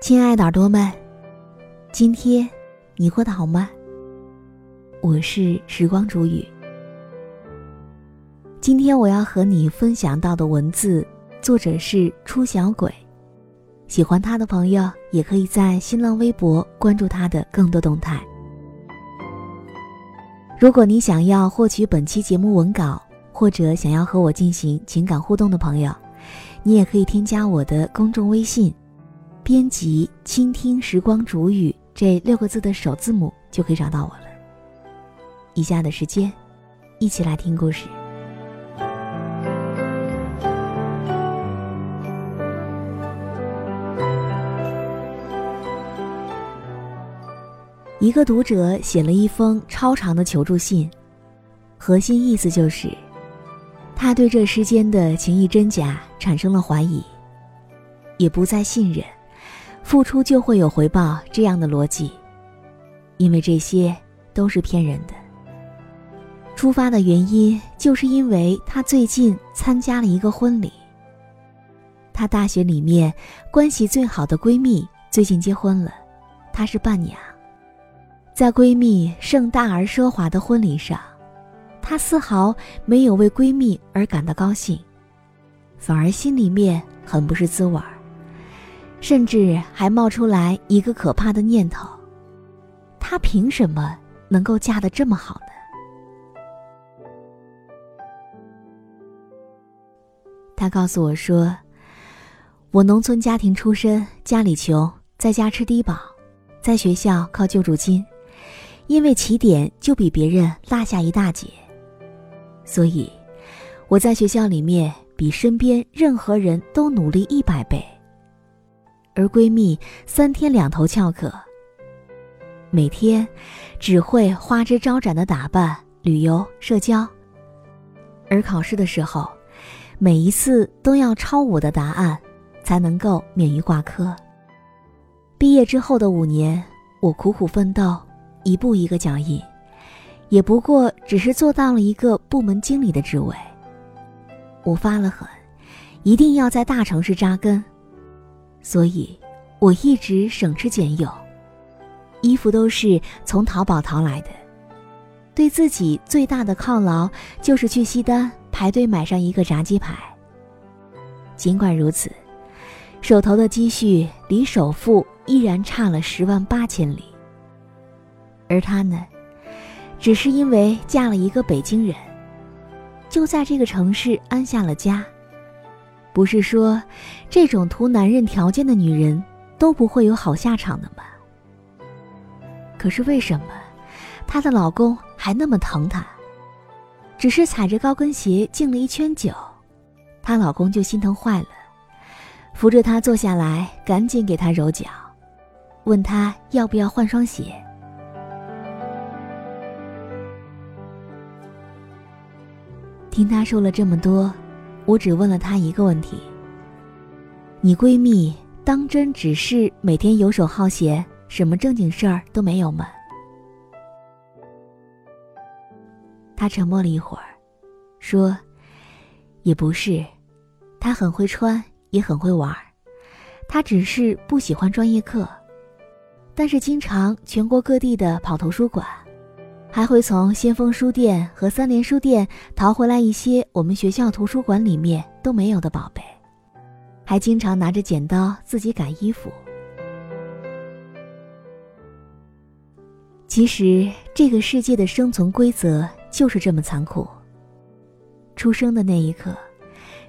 亲爱的耳朵们，今天你过得好吗？我是时光煮雨。今天我要和你分享到的文字，作者是初小鬼。喜欢他的朋友也可以在新浪微博关注他的更多动态。如果你想要获取本期节目文稿，或者想要和我进行情感互动的朋友，你也可以添加我的公众微信。编辑“倾听时光煮雨”这六个字的首字母就可以找到我了。以下的时间，一起来听故事。一个读者写了一封超长的求助信，核心意思就是，他对这世间的情谊真假产生了怀疑，也不再信任。付出就会有回报，这样的逻辑，因为这些都是骗人的。出发的原因就是因为她最近参加了一个婚礼。她大学里面关系最好的闺蜜最近结婚了，她是伴娘。在闺蜜盛大而奢华的婚礼上，她丝毫没有为闺蜜而感到高兴，反而心里面很不是滋味儿。甚至还冒出来一个可怕的念头：她凭什么能够嫁得这么好呢？她告诉我说：“我农村家庭出身，家里穷，在家吃低保，在学校靠救助金，因为起点就比别人落下一大截，所以我在学校里面比身边任何人都努力一百倍。”而闺蜜三天两头翘课，每天只会花枝招展的打扮、旅游、社交。而考试的时候，每一次都要抄我的答案，才能够免于挂科。毕业之后的五年，我苦苦奋斗，一步一个脚印，也不过只是做到了一个部门经理的职位。我发了狠，一定要在大城市扎根。所以，我一直省吃俭用，衣服都是从淘宝淘来的。对自己最大的犒劳就是去西单排队买上一个炸鸡排。尽管如此，手头的积蓄离首付依然差了十万八千里。而她呢，只是因为嫁了一个北京人，就在这个城市安下了家。不是说，这种图男人条件的女人都不会有好下场的吗？可是为什么，她的老公还那么疼她？只是踩着高跟鞋敬了一圈酒，她老公就心疼坏了，扶着她坐下来，赶紧给她揉脚，问她要不要换双鞋。听她说了这么多。我只问了她一个问题：“你闺蜜当真只是每天游手好闲，什么正经事儿都没有吗？”她沉默了一会儿，说：“也不是，她很会穿，也很会玩，她只是不喜欢专业课。但是经常全国各地的跑图书馆，还会从先锋书店和三联书店淘回来一些我们学校图书馆里面都没有的宝贝，还经常拿着剪刀自己改衣服。其实，这个世界的生存规则就是这么残酷。出生的那一刻，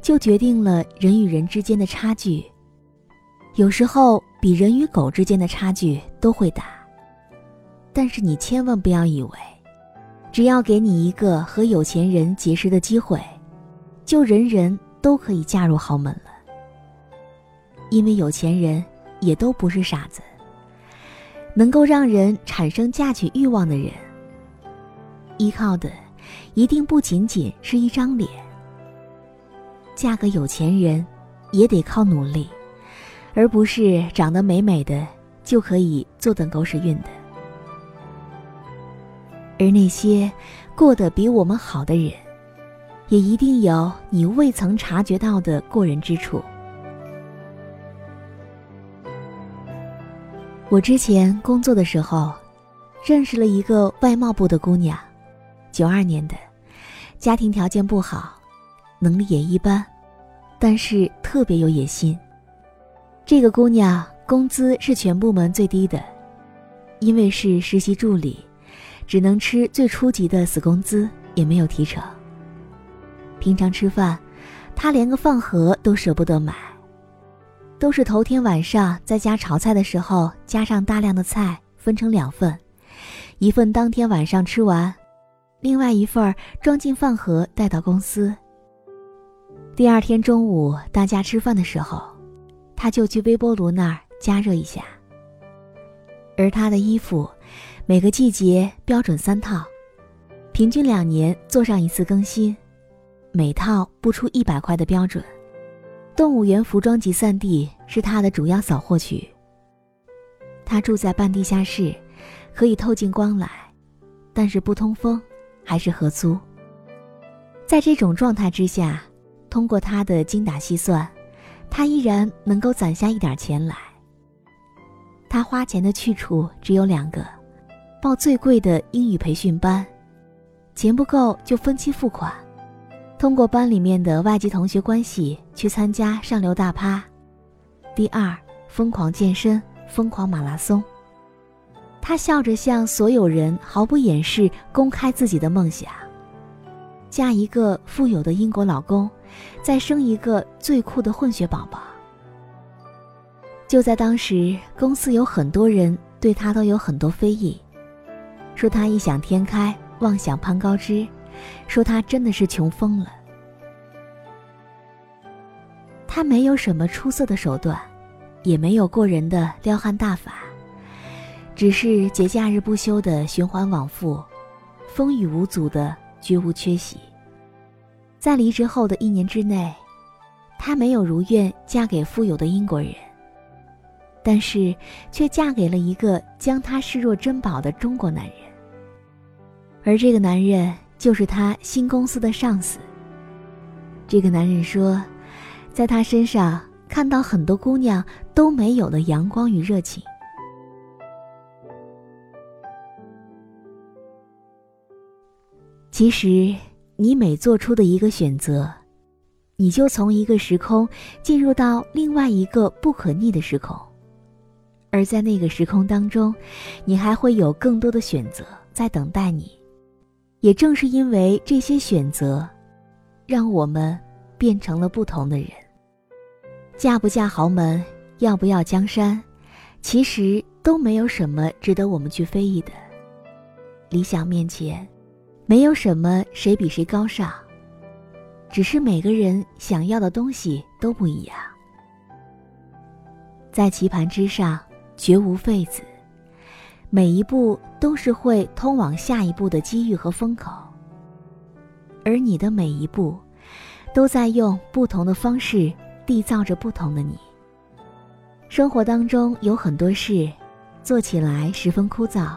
就决定了人与人之间的差距。有时候，比人与狗之间的差距都会大。但是，你千万不要以为，只要给你一个和有钱人结识的机会，就人人都可以嫁入豪门了。因为有钱人也都不是傻子。能够让人产生嫁娶欲望的人，依靠的一定不仅仅是一张脸。嫁个有钱人，也得靠努力，而不是长得美美的就可以坐等狗屎运的。而那些过得比我们好的人，也一定有你未曾察觉到的过人之处。我之前工作的时候，认识了一个外贸部的姑娘，九二年的，家庭条件不好，能力也一般，但是特别有野心。这个姑娘工资是全部门最低的，因为是实习助理，只能吃最初级的死工资，也没有提成。平常吃饭，他连个饭盒都舍不得买。都是头天晚上在家炒菜的时候加上大量的菜，分成两份，一份当天晚上吃完，另外一份装进饭盒带到公司。第二天中午大家吃饭的时候，他就去微波炉那儿加热一下。而他的衣服，每个季节标准三套，平均两年做上一次更新，每套不出一百块的标准。动物园服装集散地是他的主要扫货区。他住在半地下室，可以透进光来，但是不通风，还是合租。在这种状态之下，通过他的精打细算，他依然能够攒下一点钱来。他花钱的去处只有两个：报最贵的英语培训班，钱不够就分期付款。通过班里面的外籍同学关系去参加上流大趴，第二疯狂健身，疯狂马拉松。他笑着向所有人毫不掩饰公开自己的梦想：嫁一个富有的英国老公，再生一个最酷的混血宝宝。就在当时，公司有很多人对他都有很多非议，说他异想天开，妄想攀高枝。说他真的是穷疯了。他没有什么出色的手段，也没有过人的撩汉大法，只是节假日不休的循环往复，风雨无阻的绝无缺席。在离职后的一年之内，她没有如愿嫁给富有的英国人，但是却嫁给了一个将她视若珍宝的中国男人，而这个男人。就是他新公司的上司。这个男人说，在他身上看到很多姑娘都没有的阳光与热情。其实，你每做出的一个选择，你就从一个时空进入到另外一个不可逆的时空，而在那个时空当中，你还会有更多的选择在等待你。也正是因为这些选择，让我们变成了不同的人。嫁不嫁豪门，要不要江山，其实都没有什么值得我们去非议的。理想面前，没有什么谁比谁高尚，只是每个人想要的东西都不一样。在棋盘之上，绝无废子。每一步都是会通往下一步的机遇和风口，而你的每一步，都在用不同的方式缔造着不同的你。生活当中有很多事，做起来十分枯燥，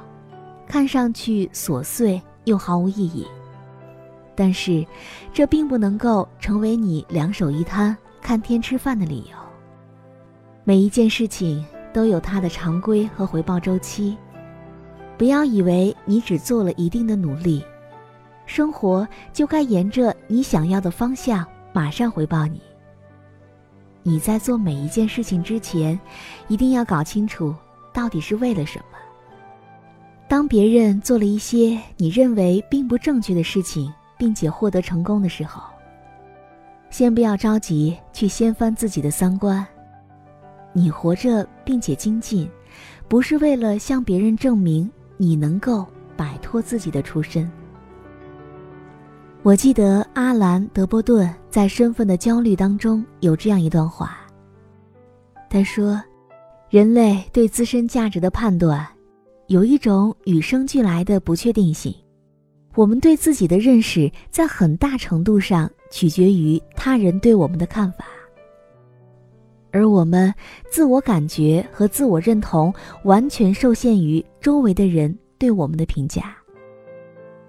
看上去琐碎又毫无意义，但是，这并不能够成为你两手一摊看天吃饭的理由。每一件事情。都有它的常规和回报周期。不要以为你只做了一定的努力，生活就该沿着你想要的方向马上回报你。你在做每一件事情之前，一定要搞清楚到底是为了什么。当别人做了一些你认为并不正确的事情，并且获得成功的时候，先不要着急去掀翻自己的三观。你活着并且精进，不是为了向别人证明你能够摆脱自己的出身。我记得阿兰·德波顿在《身份的焦虑》当中有这样一段话。他说：“人类对自身价值的判断，有一种与生俱来的不确定性。我们对自己的认识，在很大程度上取决于他人对我们的看法。而我们自我感觉和自我认同，完全受限于周围的人对我们的评价。”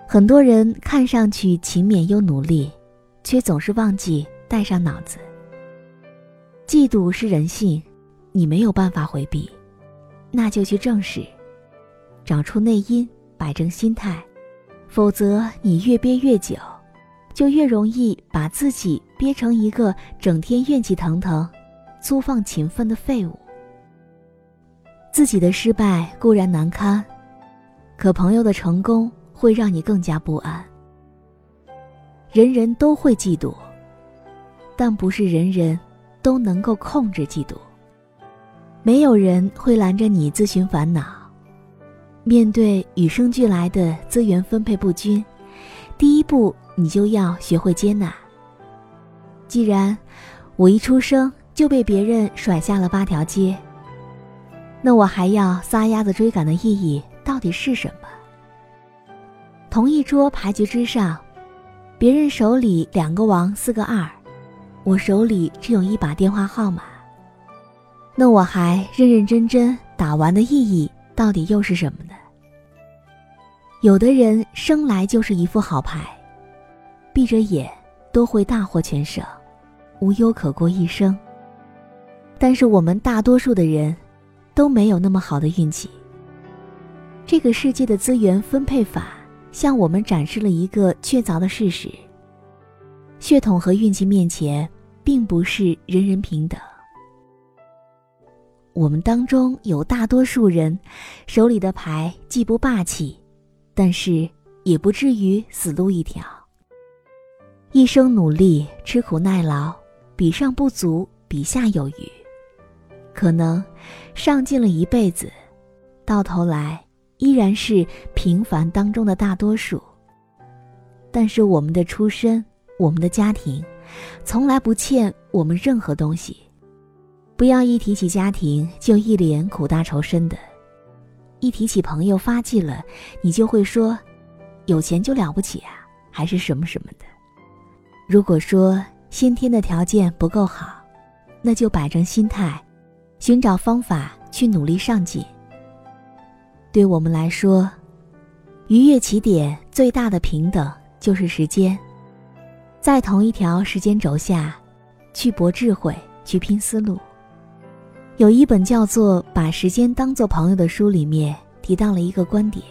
很多人看上去勤勉又努力，却总是忘记带上脑子。嫉妒是人性，你没有办法回避，那就去正视，找出内因，摆正心态。否则，你越憋越久，就越容易把自己憋成一个整天怨气腾腾、粗放勤奋的废物。自己的失败固然难堪，可朋友的成功。会让你更加不安。人人都会嫉妒，但不是人人都能够控制嫉妒。没有人会拦着你自寻烦恼。面对与生俱来的资源分配不均，第一步你就要学会接纳。既然我一出生就被别人甩下了八条街，那我还要撒丫子追赶的意义到底是什么？同一桌牌局之上，别人手里两个王四个二，我手里只有一把电话号码。那我还认认真真打完的意义到底又是什么呢？有的人生来就是一副好牌，闭着眼都会大获全胜，无忧可过一生。但是我们大多数的人，都没有那么好的运气。这个世界的资源分配法。向我们展示了一个确凿的事实：血统和运气面前，并不是人人平等。我们当中有大多数人，手里的牌既不霸气，但是也不至于死路一条。一生努力、吃苦耐劳，比上不足，比下有余。可能上进了一辈子，到头来。依然是平凡当中的大多数。但是我们的出身，我们的家庭，从来不欠我们任何东西。不要一提起家庭就一脸苦大仇深的，一提起朋友发迹了，你就会说，有钱就了不起啊，还是什么什么的。如果说先天的条件不够好，那就摆正心态，寻找方法去努力上进。对我们来说，逾越起点最大的平等就是时间，在同一条时间轴下，去博智慧，去拼思路。有一本叫做《把时间当作朋友》的书，里面提到了一个观点：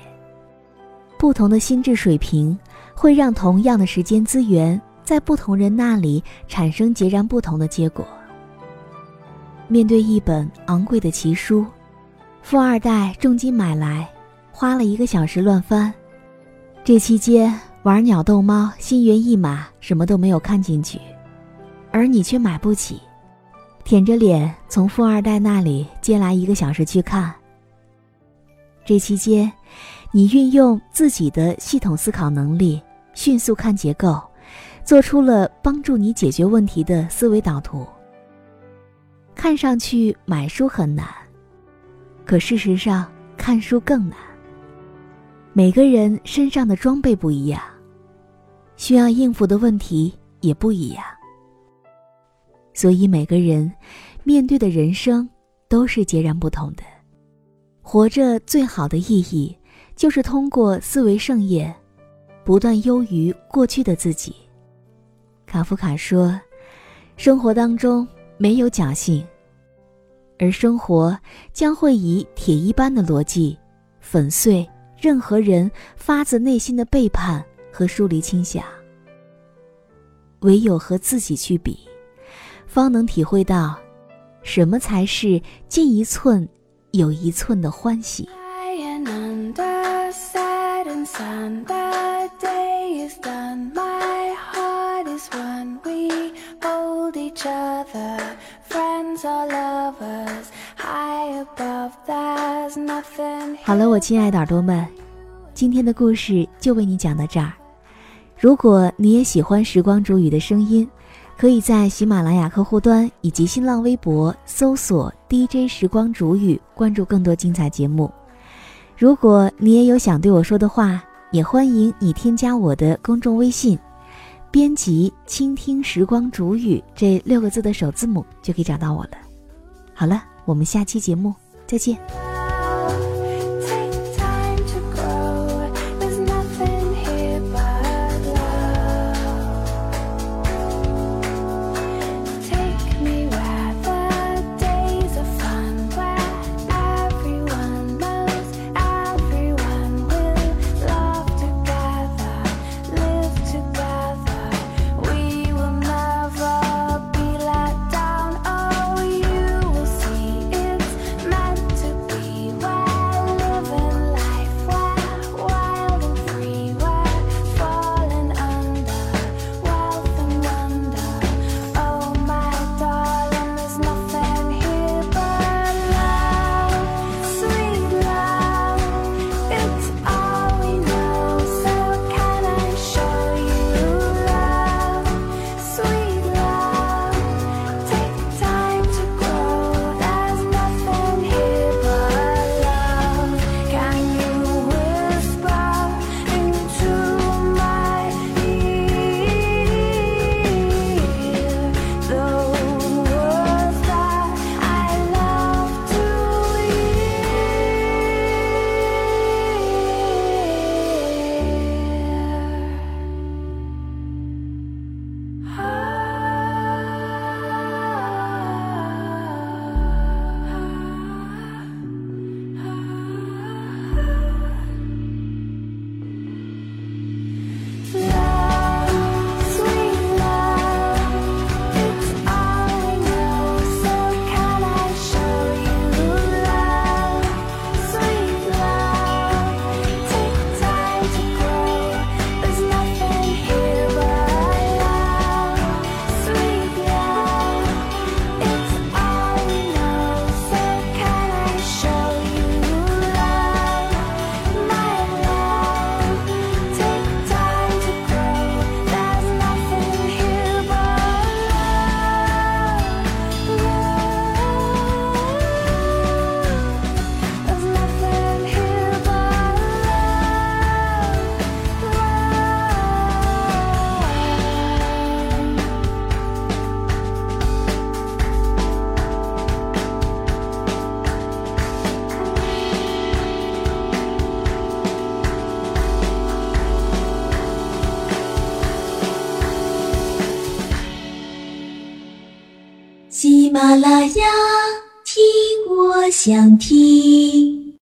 不同的心智水平会让同样的时间资源在不同人那里产生截然不同的结果。面对一本昂贵的奇书。富二代重金买来，花了一个小时乱翻，这期间玩鸟逗猫，心猿意马，什么都没有看进去，而你却买不起，舔着脸从富二代那里借来一个小时去看。这期间，你运用自己的系统思考能力，迅速看结构，做出了帮助你解决问题的思维导图。看上去买书很难。可事实上，看书更难。每个人身上的装备不一样，需要应付的问题也不一样，所以每个人面对的人生都是截然不同的。活着最好的意义，就是通过思维盛宴，不断优于过去的自己。卡夫卡说：“生活当中没有侥幸。”而生活将会以铁一般的逻辑粉碎任何人发自内心的背叛和疏离倾向。唯有和自己去比，方能体会到，什么才是进一寸有一寸的欢喜。好了，我亲爱的耳朵们，今天的故事就为你讲到这儿。如果你也喜欢时光煮雨的声音，可以在喜马拉雅客户端以及新浪微博搜索 DJ 时光煮雨，关注更多精彩节目。如果你也有想对我说的话，也欢迎你添加我的公众微信，编辑“倾听时光煮雨”这六个字的首字母，就可以找到我了。好了，我们下期节目再见。想听。